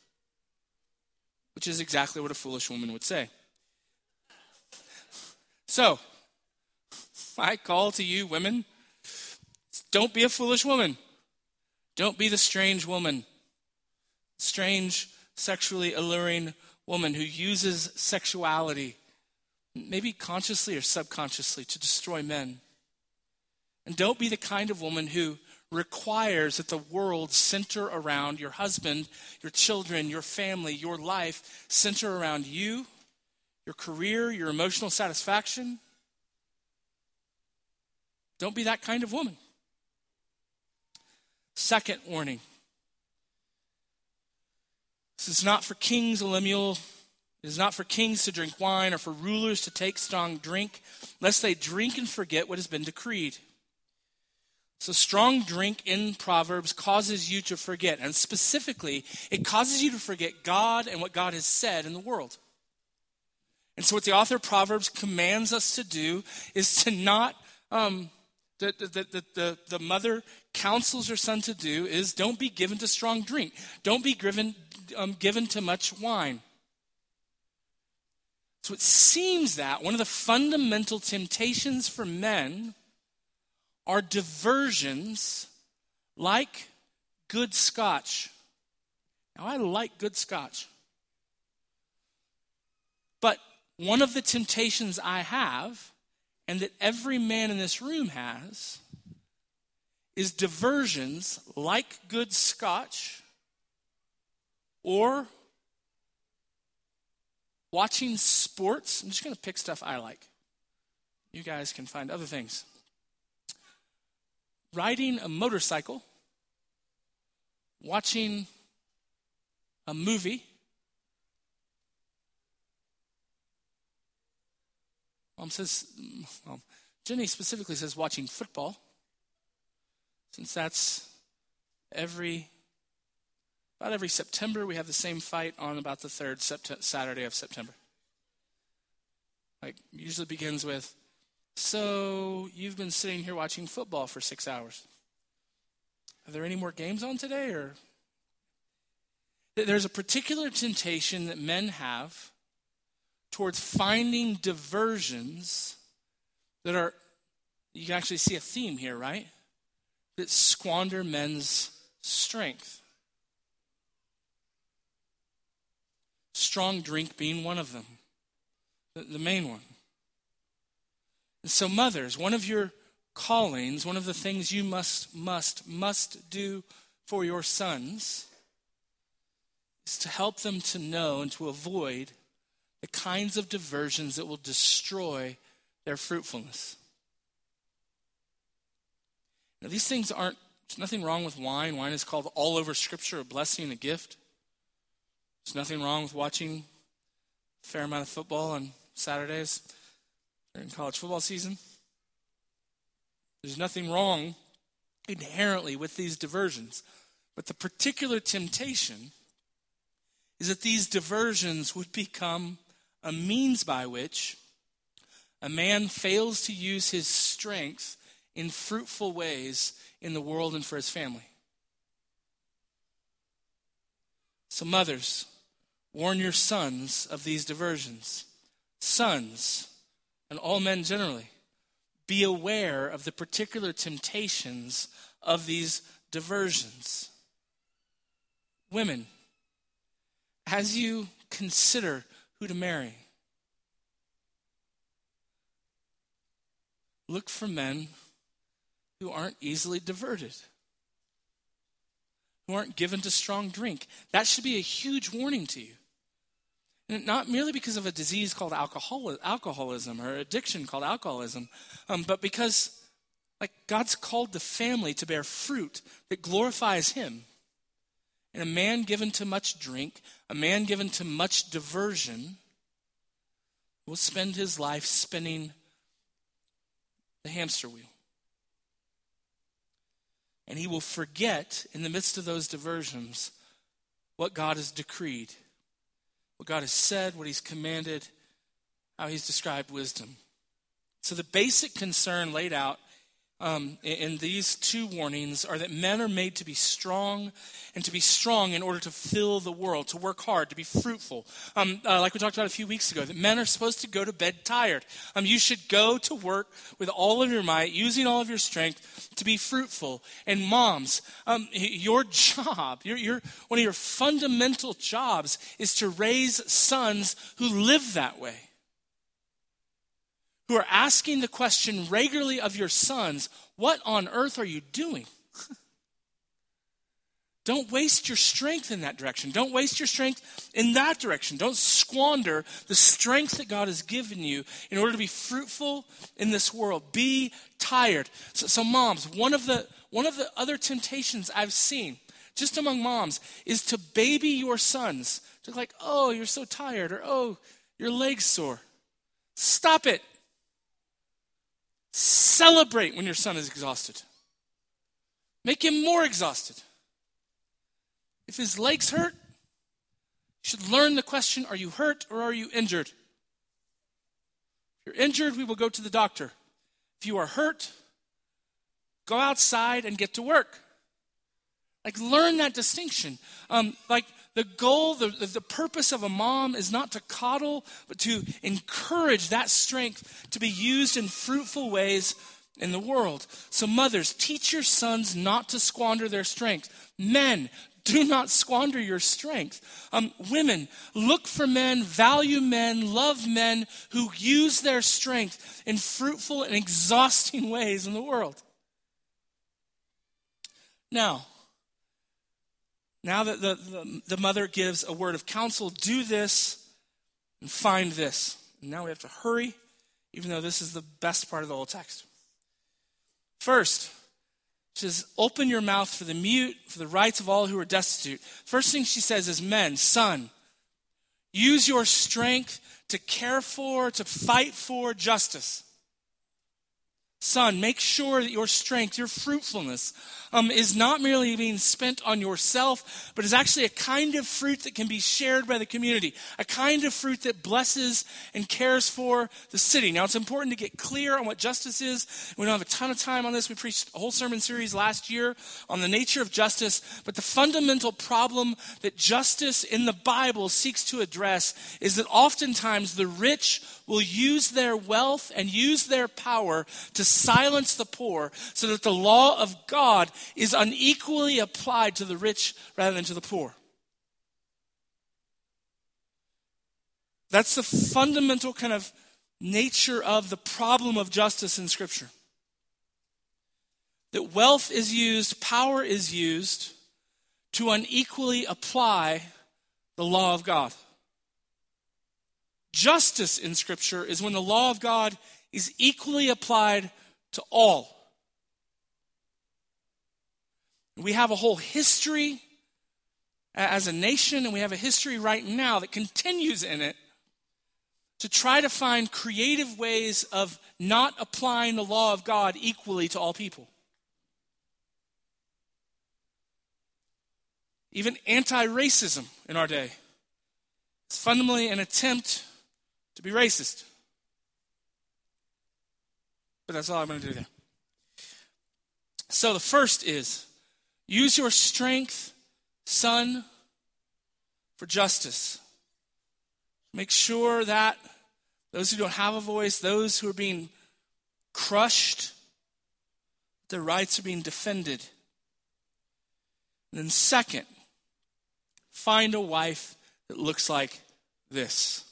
which is exactly what a foolish woman would say. So, my call to you, women don't be a foolish woman. Don't be the strange woman, strange, sexually alluring woman who uses sexuality, maybe consciously or subconsciously, to destroy men. And don't be the kind of woman who requires that the world center around your husband, your children, your family, your life, center around you your career, your emotional satisfaction. Don't be that kind of woman. Second warning this is not for kings, Lemuel. It is not for kings to drink wine or for rulers to take strong drink, lest they drink and forget what has been decreed. So, strong drink in Proverbs causes you to forget. And specifically, it causes you to forget God and what God has said in the world. And so, what the author of Proverbs commands us to do is to not, um, the, the, the, the, the mother counsels her son to do is don't be given to strong drink, don't be given, um, given to much wine. So, it seems that one of the fundamental temptations for men are diversions like good scotch. Now, I like good scotch. But one of the temptations I have, and that every man in this room has, is diversions like good scotch or watching sports. I'm just going to pick stuff I like. You guys can find other things. Riding a motorcycle, watching a movie, Mom says, well, Jenny specifically says watching football, since that's every about every September we have the same fight on about the third sept- Saturday of September. Like usually begins with, so you've been sitting here watching football for six hours. Are there any more games on today, or there's a particular temptation that men have towards finding diversions that are, you can actually see a theme here, right? That squander men's strength. Strong drink being one of them, the, the main one. And so, mothers, one of your callings, one of the things you must, must, must do for your sons is to help them to know and to avoid the kinds of diversions that will destroy their fruitfulness. Now, these things aren't, there's nothing wrong with wine. Wine is called all over Scripture a blessing, a gift. There's nothing wrong with watching a fair amount of football on Saturdays during college football season. There's nothing wrong inherently with these diversions. But the particular temptation is that these diversions would become a means by which a man fails to use his strength in fruitful ways in the world and for his family. So, mothers, warn your sons of these diversions. Sons, and all men generally, be aware of the particular temptations of these diversions. Women, as you consider who to marry. Look for men who aren't easily diverted, who aren't given to strong drink. That should be a huge warning to you. And not merely because of a disease called alcohol, alcoholism or addiction called alcoholism, um, but because like God's called the family to bear fruit that glorifies Him. And a man given to much drink, a man given to much diversion, will spend his life spinning the hamster wheel. And he will forget, in the midst of those diversions, what God has decreed, what God has said, what he's commanded, how he's described wisdom. So, the basic concern laid out um, in these two warnings are that men are made to be strong and to be strong in order to fill the world, to work hard, to be fruitful. Um, uh, like we talked about a few weeks ago, that men are supposed to go to bed tired. Um, you should go to work with all of your might, using all of your strength to be fruitful. And moms, um, your job, your, your, one of your fundamental jobs is to raise sons who live that way who are asking the question regularly of your sons, What on earth are you doing? Don't waste your strength in that direction. Don't waste your strength in that direction. Don't squander the strength that God has given you in order to be fruitful in this world. Be tired. So, so moms, one of the one of the other temptations I've seen just among moms is to baby your sons. To like, oh, you're so tired, or oh, your leg's sore. Stop it. Celebrate when your son is exhausted. Make him more exhausted. If his legs hurt, you should learn the question are you hurt or are you injured? If you're injured, we will go to the doctor. If you are hurt, go outside and get to work. Like, learn that distinction. Um, like, the goal, the, the purpose of a mom is not to coddle, but to encourage that strength to be used in fruitful ways in the world. So, mothers, teach your sons not to squander their strength. Men, do not squander your strength. Um, women, look for men, value men, love men who use their strength in fruitful and exhausting ways in the world. Now, now that the, the, the, mother gives a word of counsel, do this and find this. And now we have to hurry even though this is the best part of the whole text. First, she says, Open your mouth for the mute, for the rights of all who are destitute. First thing she says is, Men, son, use your strength to care for, to fight for justice. Son, make sure that your strength, your fruitfulness, um, is not merely being spent on yourself, but is actually a kind of fruit that can be shared by the community, a kind of fruit that blesses and cares for the city. Now, it's important to get clear on what justice is. We don't have a ton of time on this. We preached a whole sermon series last year on the nature of justice, but the fundamental problem that justice in the Bible seeks to address is that oftentimes the rich will use their wealth and use their power to silence the poor so that the law of God is unequally applied to the rich rather than to the poor. That's the fundamental kind of nature of the problem of justice in Scripture. That wealth is used, power is used to unequally apply the law of God. Justice in Scripture is when the law of God is equally applied to all. We have a whole history as a nation, and we have a history right now that continues in it to try to find creative ways of not applying the law of God equally to all people. Even anti racism in our day is fundamentally an attempt to be racist. But that's all I'm going to do there. So the first is use your strength, son, for justice. Make sure that those who don't have a voice, those who are being crushed, their rights are being defended. And then, second, find a wife that looks like this.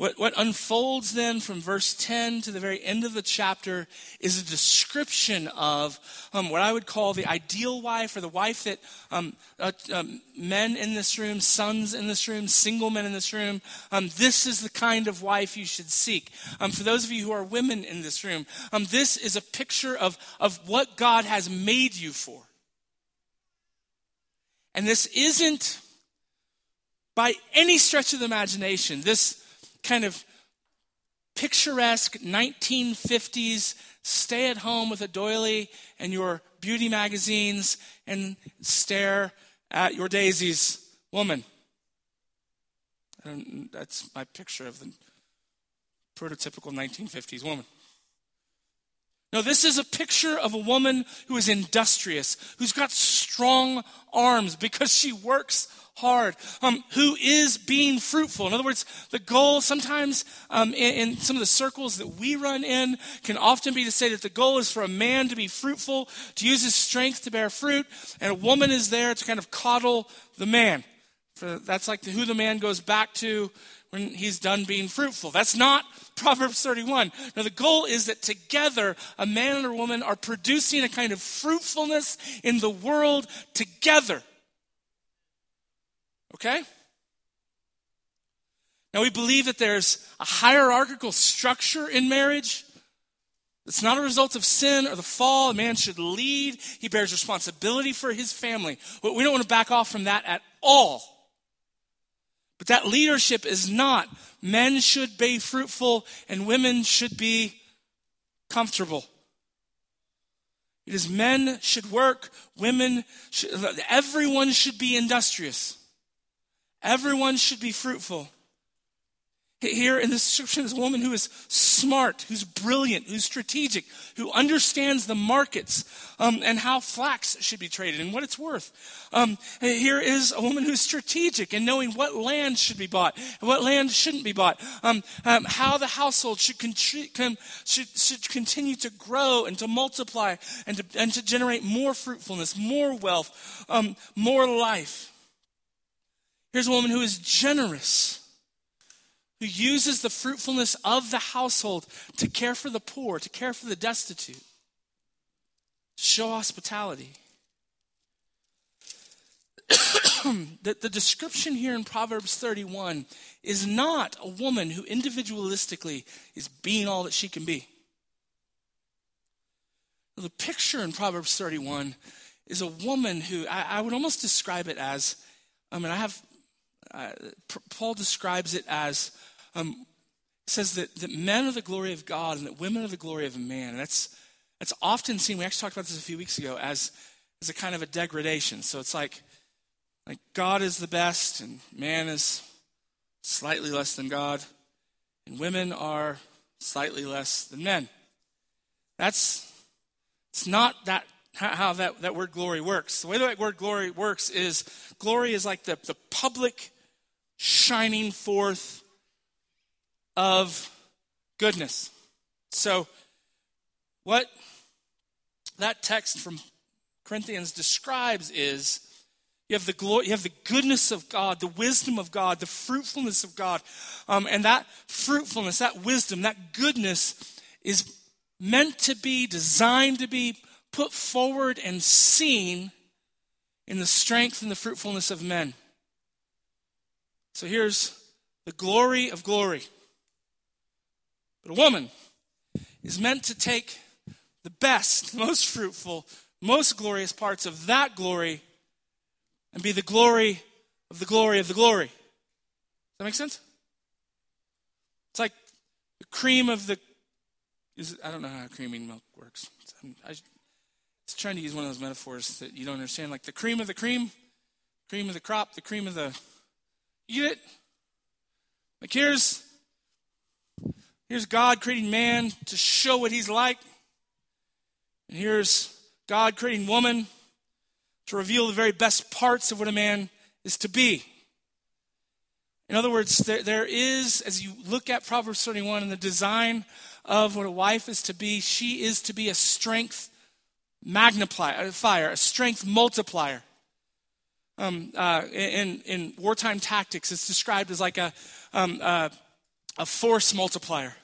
What, what unfolds then from verse 10 to the very end of the chapter is a description of um, what I would call the ideal wife, or the wife that um, uh, um, men in this room, sons in this room, single men in this room, um, this is the kind of wife you should seek. Um, for those of you who are women in this room, this is a picture of, of what God has made you for. And this isn't by any stretch of the imagination, this kind of picturesque 1950s stay at home with a doily and your beauty magazines and stare at your daisies woman. That's my picture of the prototypical 1950s woman. No, this is a picture of a woman who is industrious, who's got strong arms because she works hard, um, who is being fruitful. In other words, the goal sometimes um, in, in, some of the circles that we run in can often be to say that the goal is for a man to be fruitful, to use his strength to bear fruit, and a woman is there to kind of coddle the man. For, that's like the, who the man goes back to when he's done being fruitful. That's not Proverbs 31. Now, the goal is that together, a man and a woman are producing a kind of fruitfulness in the world together. Okay? Now, we believe that there's a hierarchical structure in marriage. It's not a result of sin or the fall. A man should lead, he bears responsibility for his family. We don't want to back off from that at all. But that leadership is not men should be fruitful and women should be comfortable. It is men should work, women, should, everyone should be industrious. Everyone should be fruitful. Here in this description is a woman who is smart, who's brilliant, who's strategic, who understands the markets um, and how flax should be traded and what it's worth. Um, here is a woman who's strategic in knowing what land should be bought and what land shouldn't be bought, um, um how the household should, con- should, should continue to grow and to multiply and to, and to generate more fruitfulness, more wealth, um, more life. Here's a woman who is generous, who uses the fruitfulness of the household to care for the poor, to care for the destitute, to show hospitality. the, the description here in Proverbs 31 is not a woman who individualistically is being all that she can be. The picture in Proverbs 31 is a woman who I, I would almost describe it as, I mean, I have, uh, Paul describes it as, um, says that, that men are the glory of God and that women are the glory of a man. And that's, that's often seen, we actually talked about this a few weeks ago, as, as a kind of a degradation. So it's like, like God is the best and man is slightly less than God, and women are slightly less than men. That's it's not that how that, that word glory works. The way that word glory works is glory is like the, the public shining forth of goodness. So, what that text from Corinthians describes is you have the glory, you have the goodness of God, the wisdom of God, the fruitfulness of God. Um, and that fruitfulness, that wisdom, that goodness is meant to be, designed to be put forward and seen in the strength and the fruitfulness of men. So here's the glory of glory. But a woman is meant to take the best, most fruitful, most glorious parts of that glory and be the glory of the glory of the glory. Does that make sense? It's like the cream of the. Is I don't know how creaming milk works. I'm, I, was trying to use one of those metaphors that you don't understand, like the cream of the cream, cream of the crop, the cream of the. Get it? Like here's here's God creating man to show what he's like, and here's God creating woman to reveal the very best parts of what a man is to be. In other words, there, there is, as you look at Proverbs 31 and the design of what a wife is to be, she is to be a strength magnifier, a strength multiplier. Um, uh, in, in wartime tactics, it's described as like a, um, uh, a force multiplier.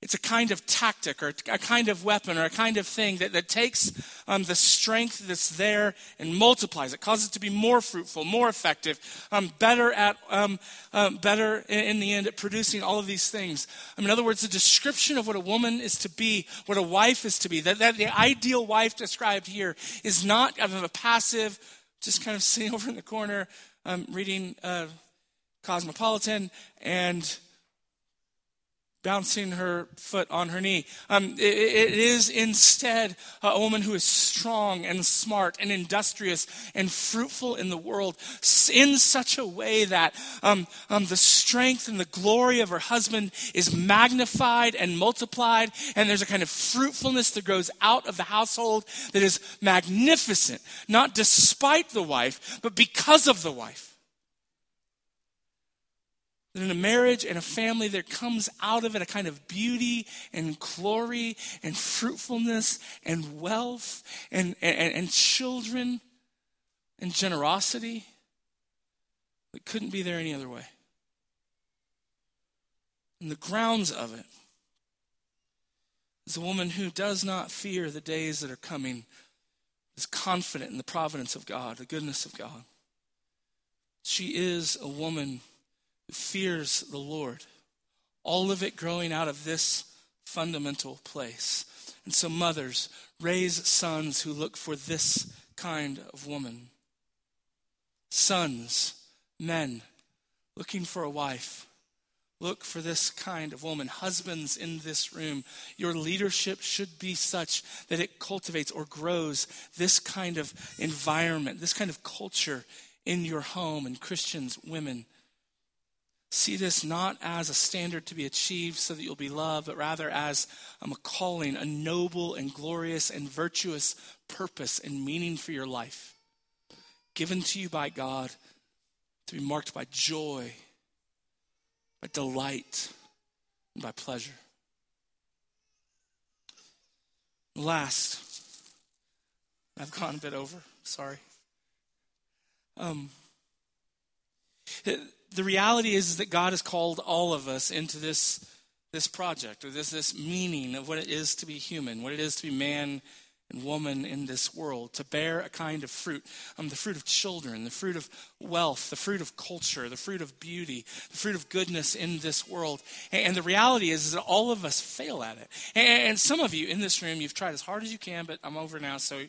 It's a kind of tactic or a kind of weapon or a kind of thing that, that takes um, the strength that's there and multiplies it, causes it to be more fruitful, more effective, um, better at, um, um better in, in, the end at producing all of these things. Um, in other words, the description of what a woman is to be, what a wife is to be, that, that the ideal wife described here is not of a passive, just kind of sitting over in the corner, um, reading uh, Cosmopolitan and bouncing her foot on her knee. Um, it, it is instead a woman who is strong and smart and industrious and fruitful in the world in such a way that um, um, the strength and the glory of her husband is magnified and multiplied, and there's a kind of fruitfulness that grows out of the household that is magnificent, not despite the wife, but because of the wife. That in a marriage and a family, there comes out of it a kind of beauty and glory and fruitfulness and wealth and, and, and children and generosity that couldn't be there any other way. And the grounds of it is a woman who does not fear the days that are coming, is confident in the providence of God, the goodness of God. She is a woman fears the Lord. All of it growing out of this fundamental place. And so, mothers, raise sons who look for this kind of woman. Sons, men, looking for a wife. Look for this kind of woman. Husbands in this room, your leadership should be such that it cultivates or grows this kind of environment, this kind of culture in your home. And Christians, women, See this not as a standard to be achieved so that you'll be loved, but rather as um, a calling, a noble and glorious and virtuous purpose and meaning for your life, given to you by God to be marked by joy, by delight, and by pleasure. Last, I've gone a bit over, sorry. Um, the reality is that God has called all of us into this, this project or this, this meaning of what it is to be human, what it is to be man and woman in this world to bear a kind of fruit um, the fruit of children, the fruit of wealth, the fruit of culture, the fruit of beauty, the fruit of goodness in this world. And, and the reality is, is, that all of us fail at it. And, and some of you in this room, you've tried as hard as you can, but I'm over now, so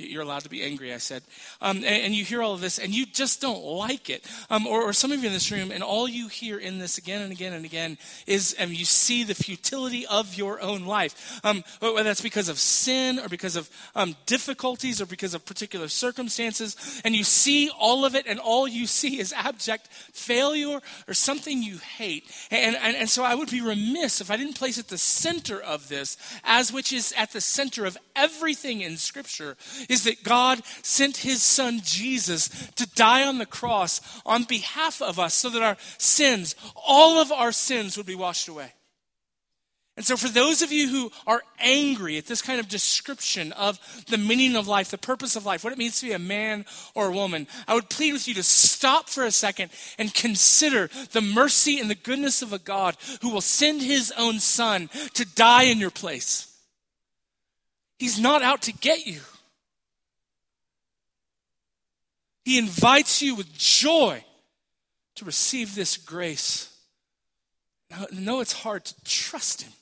you're allowed to be angry, I said. Um, and, and, you hear all of this and you just don't like it. Um, or, or, some of you in this room, and all you hear in this again and again and again is um, you see the futility of your own life. Um, whether that's because of sin or because of um, difficulties or because of particular circumstances. And you see all of it, and all you see is abject failure or something you hate. And, and, and so I would be remiss if I didn't place at the center of this, as which is at the center of everything in Scripture is that God sent his son Jesus to die on the cross on behalf of us so that our sins, all of our sins, would be washed away. And so, for those of you who are angry at this kind of description of the meaning of life, the purpose of life, what it means to be a man or a woman, I would plead with you to stop for a second and consider the mercy and the goodness of a God who will send his own son to die in your place. He's not out to get you. He invites you with joy to receive this grace. Now, know it's hard to trust Him,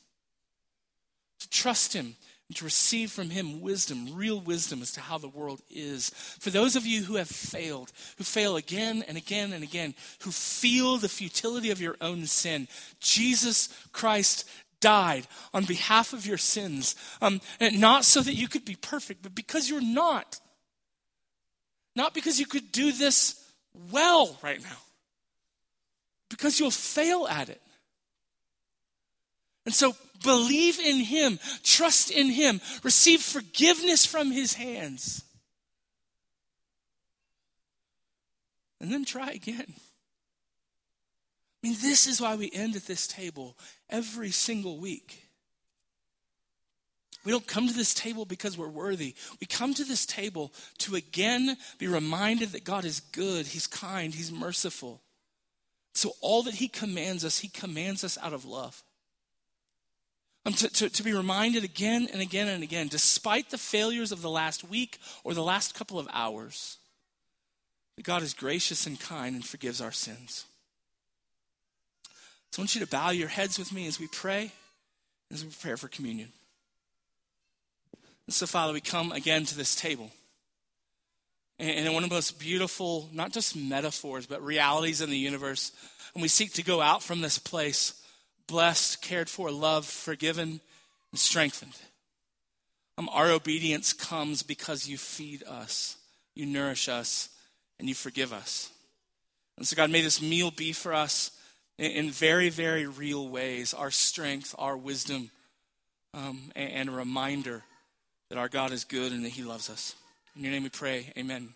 to trust Him and to receive from Him wisdom, real wisdom as to how the world is. For those of you who have failed, who fail again and again and again, who feel the futility of your own sin, Jesus Christ died on behalf of your sins. Um, not so that you could be perfect, but because you're not. Not because you could do this well right now, because you'll fail at it. And so believe in Him, trust in Him, receive forgiveness from His hands. And then try again. I mean, this is why we end at this table every single week. We don't come to this table because we're worthy. We come to this table to again be reminded that God is good, He's kind, He's merciful. So, all that He commands us, He commands us out of love. Um, to, to, to be reminded again and again and again, despite the failures of the last week or the last couple of hours, that God is gracious and kind and forgives our sins. So, I want you to bow your heads with me as we pray, as we prepare for communion. And so, Father, we come again to this table. And in one of the most beautiful, not just metaphors, but realities in the universe. And we seek to go out from this place blessed, cared for, loved, forgiven, and strengthened. Um, our obedience comes because you feed us, you nourish us, and you forgive us. And so, God, may this meal be for us in, in very, very real ways our strength, our wisdom, um, and, and a reminder that our God is good and that He loves us. In your name we pray. Amen.